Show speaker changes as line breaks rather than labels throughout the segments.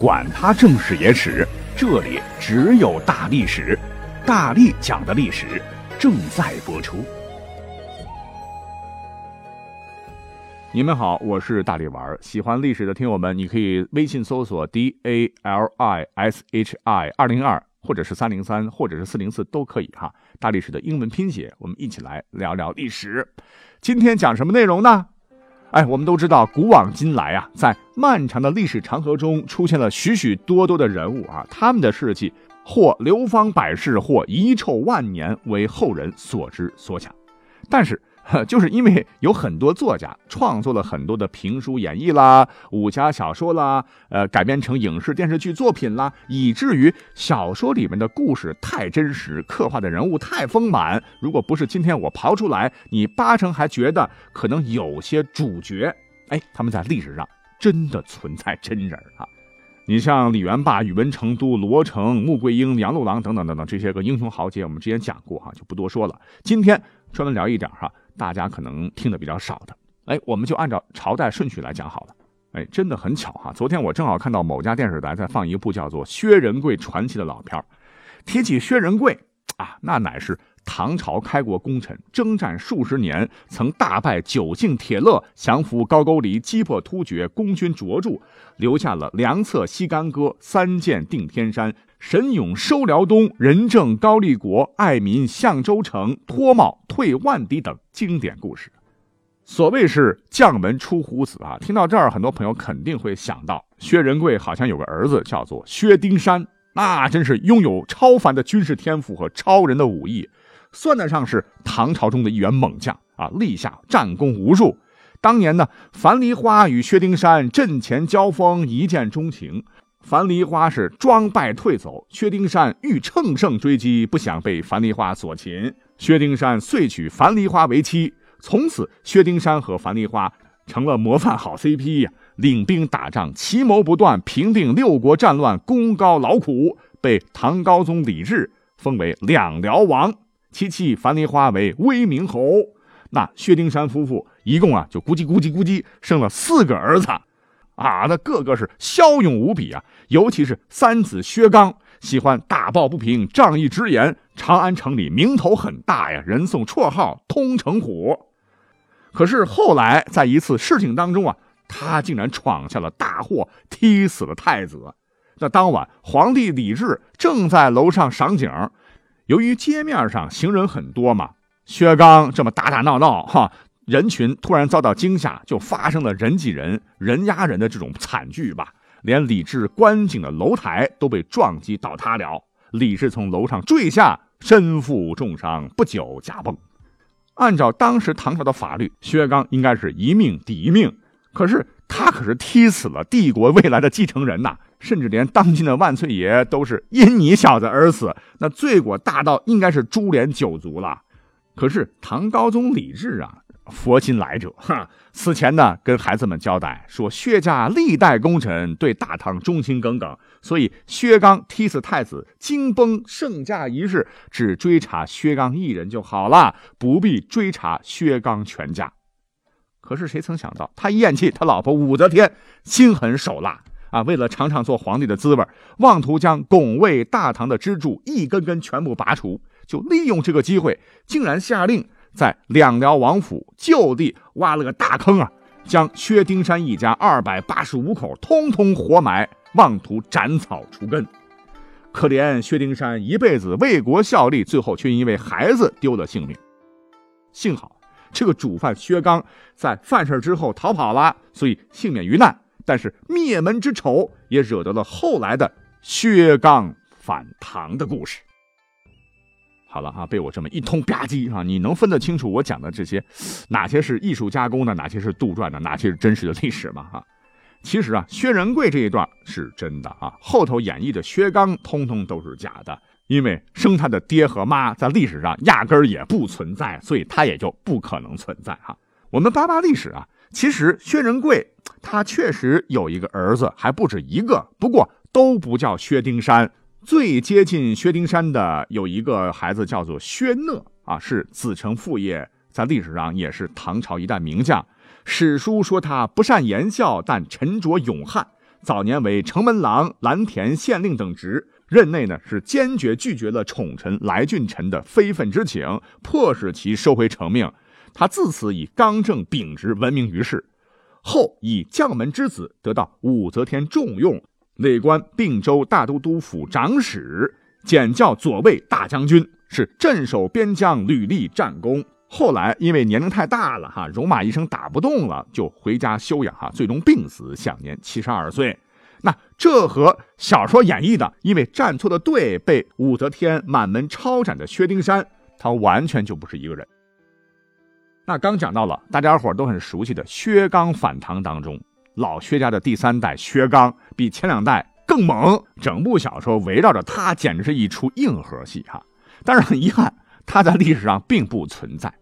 管他正史野史，这里只有大历史，大力讲的历史正在播出。你们好，我是大力丸儿。喜欢历史的听友们，你可以微信搜索 d a l i s h i 二零二，或者是三零三，或者是四零四都可以哈。大历史的英文拼写，我们一起来聊聊历史。今天讲什么内容呢？哎，我们都知道，古往今来啊，在漫长的历史长河中，出现了许许多多的人物啊，他们的事迹或流芳百世，或遗臭万年，为后人所知所想。但是，就是因为有很多作家创作了很多的评书演绎啦、武侠小说啦，呃，改编成影视电视剧作品啦，以至于小说里面的故事太真实，刻画的人物太丰满。如果不是今天我刨出来，你八成还觉得可能有些主角，哎，他们在历史上真的存在真人啊。你像李元霸、宇文成都、罗成、穆桂英、杨六郎等等等等这些个英雄豪杰，我们之前讲过哈，就不多说了。今天专门聊一点哈。大家可能听的比较少的，哎，我们就按照朝代顺序来讲好了。哎，真的很巧哈，昨天我正好看到某家电视台在放一部叫做《薛仁贵传奇》的老片提起薛仁贵啊，那乃是唐朝开国功臣，征战数十年，曾大败九姓铁勒，降服高句丽，击破突厥，功勋卓著，留下了良策西干戈，三箭定天山。神勇收辽东，仁政高丽国，爱民向州城，脱帽退万敌等经典故事。所谓是将门出虎子啊！听到这儿，很多朋友肯定会想到，薛仁贵好像有个儿子叫做薛丁山，那真是拥有超凡的军事天赋和超人的武艺，算得上是唐朝中的一员猛将啊！立下战功无数。当年呢，樊梨花与薛丁山阵前交锋，一见钟情。樊梨花是装败退走，薛丁山欲乘胜追击，不想被樊梨花所擒。薛丁山遂娶樊梨花为妻，从此薛丁山和樊梨花成了模范好 CP 呀！领兵打仗，奇谋不断，平定六国战乱，功高劳苦，被唐高宗李治封为两辽王，其妻。樊梨花为威名侯。那薛丁山夫妇一共啊，就咕叽咕叽咕叽生了四个儿子。啊，那个个是骁勇无比啊！尤其是三子薛刚，喜欢打抱不平、仗义直言，长安城里名头很大呀，人送绰号“通城虎”。可是后来在一次事情当中啊，他竟然闯下了大祸，踢死了太子。那当晚，皇帝李治正在楼上赏景，由于街面上行人很多嘛，薛刚这么打打闹闹，哈。人群突然遭到惊吓，就发生了人挤人、人压人的这种惨剧吧。连李治观景的楼台都被撞击倒塌了，李治从楼上坠下，身负重伤，不久驾崩。按照当时唐朝的法律，薛刚应该是一命抵一命，可是他可是踢死了帝国未来的继承人呐，甚至连当今的万岁爷都是因你小子而死，那罪过大到应该是株连九族了。可是唐高宗李治啊。佛心来者，哈！此前呢，跟孩子们交代说，薛家历代功臣对大唐忠心耿耿，所以薛刚踢死太子，惊崩圣驾一事，只追查薛刚一人就好了，不必追查薛刚全家。可是谁曾想到，他一咽气，他老婆武则天心狠手辣啊！为了尝尝做皇帝的滋味，妄图将拱卫大唐的支柱一根根全部拔除，就利用这个机会，竟然下令。在两辽王府就地挖了个大坑啊，将薛丁山一家二百八十五口通通活埋，妄图斩草除根。可怜薛丁山一辈子为国效力，最后却因为孩子丢了性命。幸好这个主犯薛刚在犯事之后逃跑了，所以幸免于难。但是灭门之仇也惹得了后来的薛刚反唐的故事。好了啊，被我这么一通吧唧啊，你能分得清楚我讲的这些，哪些是艺术加工的，哪些是杜撰的，哪些是真实的历史吗？哈，其实啊，薛仁贵这一段是真的啊，后头演绎的薛刚通通都是假的，因为生他的爹和妈在历史上压根儿也不存在，所以他也就不可能存在哈。我们扒扒历史啊，其实薛仁贵他确实有一个儿子，还不止一个，不过都不叫薛丁山。最接近薛丁山的有一个孩子叫做薛讷啊，是子承父业，在历史上也是唐朝一代名将。史书说他不善言笑，但沉着勇悍。早年为城门郎、蓝田县令等职，任内呢是坚决拒绝了宠臣来俊臣的非分之请，迫使其收回成命。他自此以刚正秉直闻名于世。后以将门之子得到武则天重用，累官并州大都督府长史，检校左卫大将军，是镇守边疆，屡立战功。后来因为年龄太大了，哈，戎马一生打不动了，就回家休养，哈，最终病死，享年七十二岁。那这和小说演绎的因为站错了队被武则天满门抄斩的薛丁山，他完全就不是一个人。那刚讲到了大家伙都很熟悉的薛刚反唐当中，老薛家的第三代薛刚比前两代更猛，整部小说围绕着他，简直是一出硬核戏哈。但是很遗憾，他在历史上并不存在。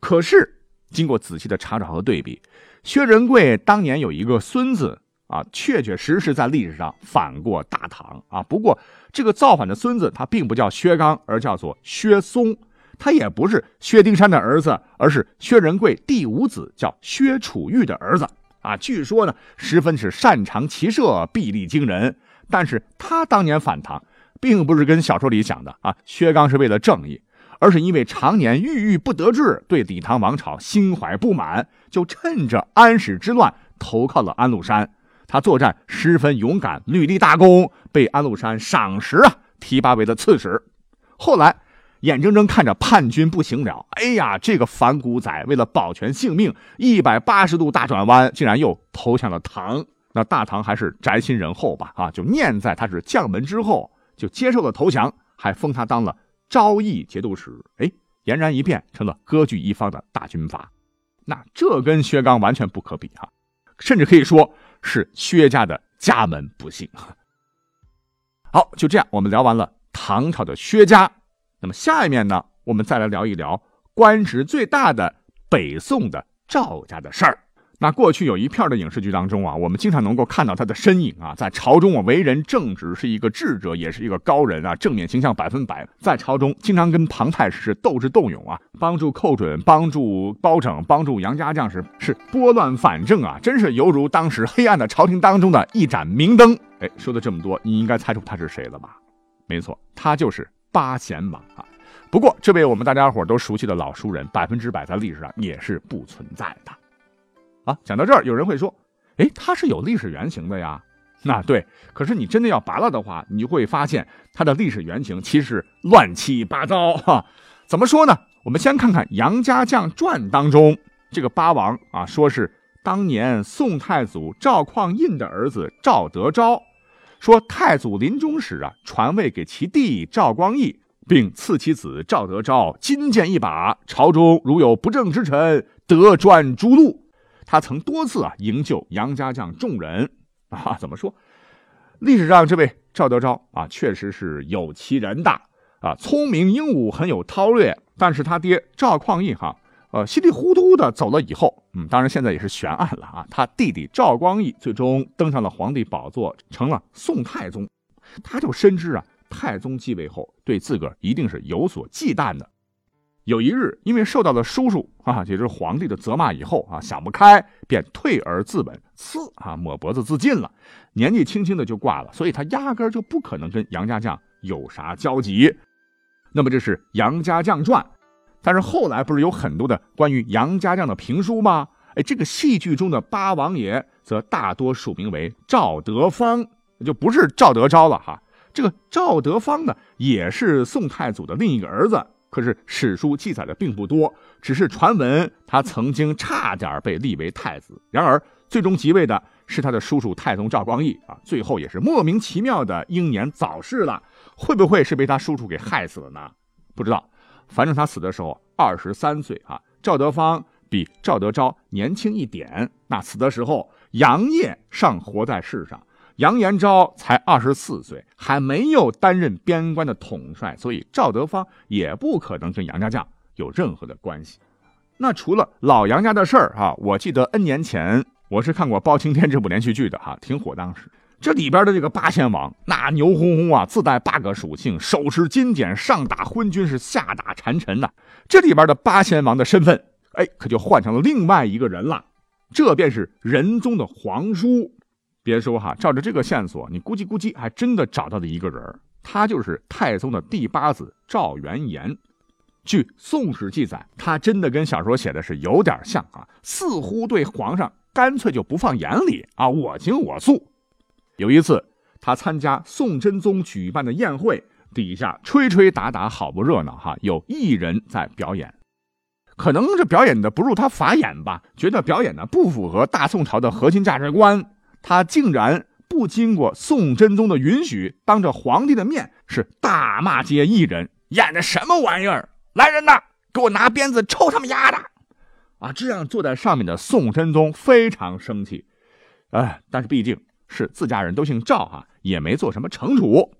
可是经过仔细的查找和对比，薛仁贵当年有一个孙子啊，确确实实在历史上反过大唐啊。不过这个造反的孙子他并不叫薛刚，而叫做薛松。他也不是薛丁山的儿子，而是薛仁贵第五子，叫薛楚玉的儿子啊。据说呢，十分是擅长骑射，臂力惊人。但是他当年反唐，并不是跟小说里讲的啊，薛刚是为了正义，而是因为常年郁郁不得志，对李唐王朝心怀不满，就趁着安史之乱投靠了安禄山。他作战十分勇敢，屡立大功，被安禄山赏识啊，提拔为了刺史。后来。眼睁睁看着叛军不行了，哎呀，这个反骨仔为了保全性命，一百八十度大转弯，竟然又投向了唐。那大唐还是宅心仁厚吧？啊，就念在他是将门之后，就接受了投降，还封他当了昭义节度使。哎，俨然一变成了割据一方的大军阀。那这跟薛刚完全不可比哈，甚至可以说是薛家的家门不幸。好，就这样，我们聊完了唐朝的薛家。那么下面呢，我们再来聊一聊官职最大的北宋的赵家的事儿。那过去有一片的影视剧当中啊，我们经常能够看到他的身影啊，在朝中啊为人正直，是一个智者，也是一个高人啊，正面形象百分百。在朝中经常跟庞太师斗智斗勇啊，帮助寇准，帮助包拯，帮助杨家将士，是拨乱反正啊，真是犹如当时黑暗的朝廷当中的一盏明灯。哎，说了这么多，你应该猜出他是谁了吧？没错，他就是。八贤王啊，不过这位我们大家伙都熟悉的老熟人，百分之百在历史上也是不存在的啊。讲到这儿，有人会说，哎，他是有历史原型的呀。那对，可是你真的要拔了的话，你就会发现他的历史原型其实乱七八糟哈。怎么说呢？我们先看看《杨家将传》当中这个八王啊，说是当年宋太祖赵匡胤的儿子赵德昭。说太祖临终时啊，传位给其弟赵光义，并赐其子赵德昭金剑一把。朝中如有不正之臣，得专诛戮。他曾多次啊营救杨家将众人啊。怎么说？历史上这位赵德昭啊，确实是有其人的啊，聪明英武，很有韬略。但是他爹赵匡胤哈。呃，稀里糊涂的走了以后，嗯，当然现在也是悬案了啊。他弟弟赵光义最终登上了皇帝宝座，成了宋太宗。他就深知啊，太宗继位后对自个儿一定是有所忌惮的。有一日，因为受到了叔叔啊，也就是皇帝的责骂以后啊，想不开，便退而自刎，呲啊，抹脖子自尽了。年纪轻轻的就挂了，所以他压根就不可能跟杨家将有啥交集。那么，这是《杨家将传》。但是后来不是有很多的关于杨家将的评书吗？哎，这个戏剧中的八王爷则大多署名为赵德芳，就不是赵德昭了哈。这个赵德芳呢，也是宋太祖的另一个儿子，可是史书记载的并不多，只是传闻他曾经差点被立为太子，然而最终即位的是他的叔叔太宗赵光义啊，最后也是莫名其妙的英年早逝了。会不会是被他叔叔给害死了呢？不知道。反正他死的时候二十三岁啊，赵德芳比赵德昭年轻一点。那死的时候，杨业尚活在世上，杨延昭才二十四岁，还没有担任边关的统帅，所以赵德芳也不可能跟杨家将有任何的关系。那除了老杨家的事儿啊，我记得 N 年前我是看过《包青天》这部连续剧的哈，挺火当时。这里边的这个八仙王，那牛哄哄啊，自带 bug 属性，手持金锏，上打昏君，是下打谗臣呐。这里边的八仙王的身份，哎，可就换成了另外一个人了。这便是仁宗的皇叔，别说哈，照着这个线索，你估计估计还真的找到了一个人他就是太宗的第八子赵元延。据《宋史》记载，他真的跟小说写的是有点像啊，似乎对皇上干脆就不放眼里啊，我行我素。有一次，他参加宋真宗举办的宴会，底下吹吹打打，好不热闹哈。有艺人在表演，可能这表演的不入他法眼吧，觉得表演的不符合大宋朝的核心价值观，他竟然不经过宋真宗的允许，当着皇帝的面是大骂街艺人演的什么玩意儿！来人呐，给我拿鞭子抽他们丫的！啊，这样坐在上面的宋真宗非常生气，哎，但是毕竟。是自家人都姓赵哈，也没做什么惩处。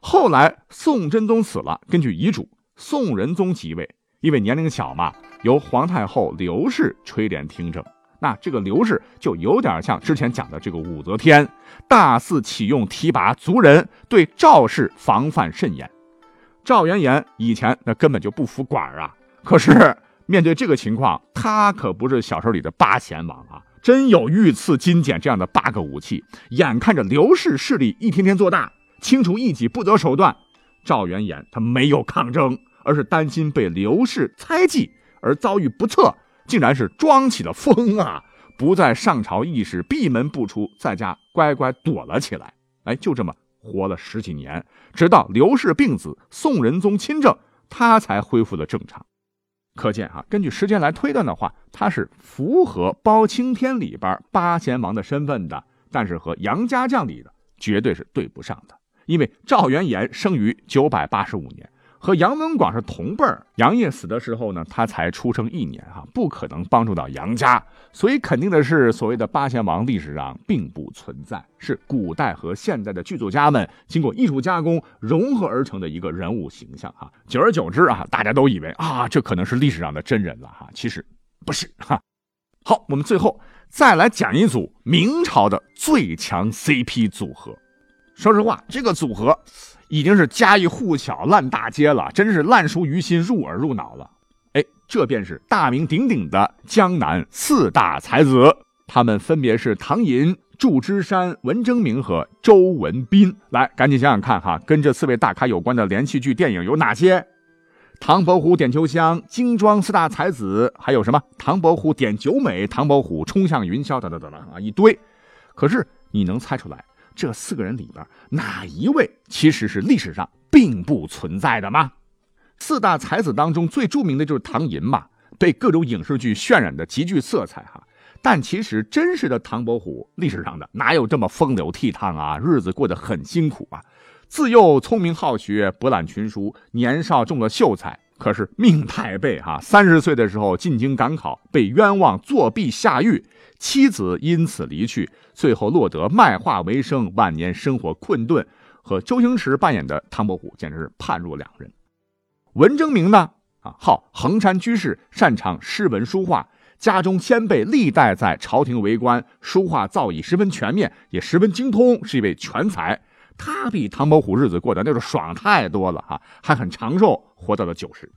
后来宋真宗死了，根据遗嘱，宋仁宗即位，因为年龄小嘛，由皇太后刘氏垂帘听政。那这个刘氏就有点像之前讲的这个武则天，大肆启用提拔族人，对赵氏防范甚严。赵元延以前那根本就不服管啊，可是面对这个情况，他可不是小说里的八贤王啊。真有御赐金简这样的八个武器，眼看着刘氏势力一天天做大，清除异己不择手段。赵元衍他没有抗争，而是担心被刘氏猜忌而遭遇不测，竟然是装起了疯啊！不再上朝议事，闭门不出，在家乖乖躲了起来。哎，就这么活了十几年，直到刘氏病死，宋仁宗亲政，他才恢复了正常。可见哈，根据时间来推断的话，他是符合包青天里边八贤王的身份的，但是和杨家将里的绝对是对不上的，因为赵元衍生于九百八十五年。和杨文广是同辈儿，杨业死的时候呢，他才出生一年哈，不可能帮助到杨家，所以肯定的是，所谓的八贤王历史上并不存在，是古代和现代的剧作家们经过艺术加工融合而成的一个人物形象啊。久而久之啊，大家都以为啊，这可能是历史上的真人了哈，其实不是哈。好，我们最后再来讲一组明朝的最强 CP 组合。说实话，这个组合。已经是家喻户晓、烂大街了，真是烂熟于心、入耳入脑了。哎，这便是大名鼎鼎的江南四大才子，他们分别是唐寅、祝枝山、文征明和周文斌。来，赶紧想想看哈，跟这四位大咖有关的连续剧、电影有哪些？唐伯虎点秋香、精装四大才子，还有什么？唐伯虎点九美、唐伯虎冲向云霄，等等等等啊，一堆。可是你能猜出来？这四个人里边，哪一位其实是历史上并不存在的吗？四大才子当中最著名的就是唐寅嘛，被各种影视剧渲染的极具色彩哈。但其实真实的唐伯虎，历史上的哪有这么风流倜傥啊？日子过得很辛苦啊。自幼聪明好学，博览群书，年少中了秀才。可是命太背哈，三十岁的时候进京赶考，被冤枉作弊下狱，妻子因此离去，最后落得卖画为生，晚年生活困顿。和周星驰扮演的唐伯虎简直是判若两人。文征明呢，啊，号衡山居士，擅长诗文书画，家中先辈历代在朝廷为官，书画造诣十分全面，也十分精通，是一位全才。他比唐伯虎日子过得那是爽太多了哈，还很长寿，活到了九十。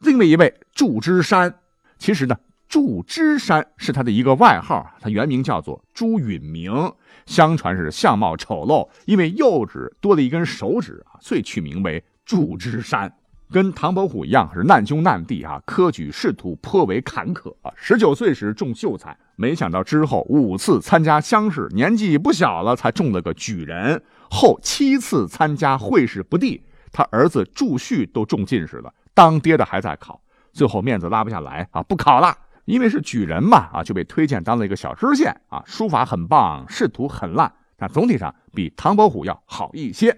另外一位祝枝山，其实呢，祝枝山是他的一个外号，他原名叫做朱允明，相传是相貌丑陋，因为右指多了一根手指啊，遂取名为祝枝山。跟唐伯虎一样是难兄难弟啊，科举仕途颇为坎坷啊。十九岁时中秀才，没想到之后五次参加乡试，年纪不小了才中了个举人。后七次参加会试不第，他儿子祝绪都中进士了，当爹的还在考，最后面子拉不下来啊，不考了，因为是举人嘛啊，就被推荐当了一个小知县啊，书法很棒，仕途很烂，但总体上比唐伯虎要好一些。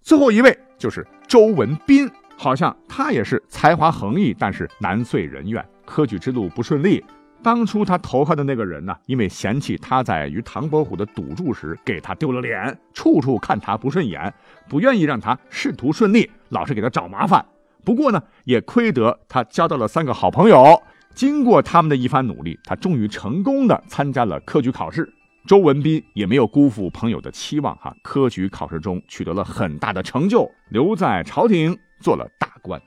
最后一位就是周文斌，好像他也是才华横溢，但是难遂人愿，科举之路不顺利。当初他投靠的那个人呢，因为嫌弃他在与唐伯虎的赌注时给他丢了脸，处处看他不顺眼，不愿意让他仕途顺利，老是给他找麻烦。不过呢，也亏得他交到了三个好朋友，经过他们的一番努力，他终于成功的参加了科举考试。周文斌也没有辜负朋友的期望，哈，科举考试中取得了很大的成就，留在朝廷做了大官。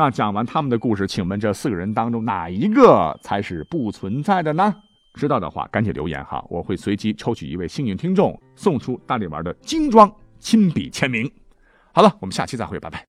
那讲完他们的故事，请问这四个人当中哪一个才是不存在的呢？知道的话赶紧留言哈，我会随机抽取一位幸运听众，送出大力丸的精装亲笔签名。好了，我们下期再会，拜拜。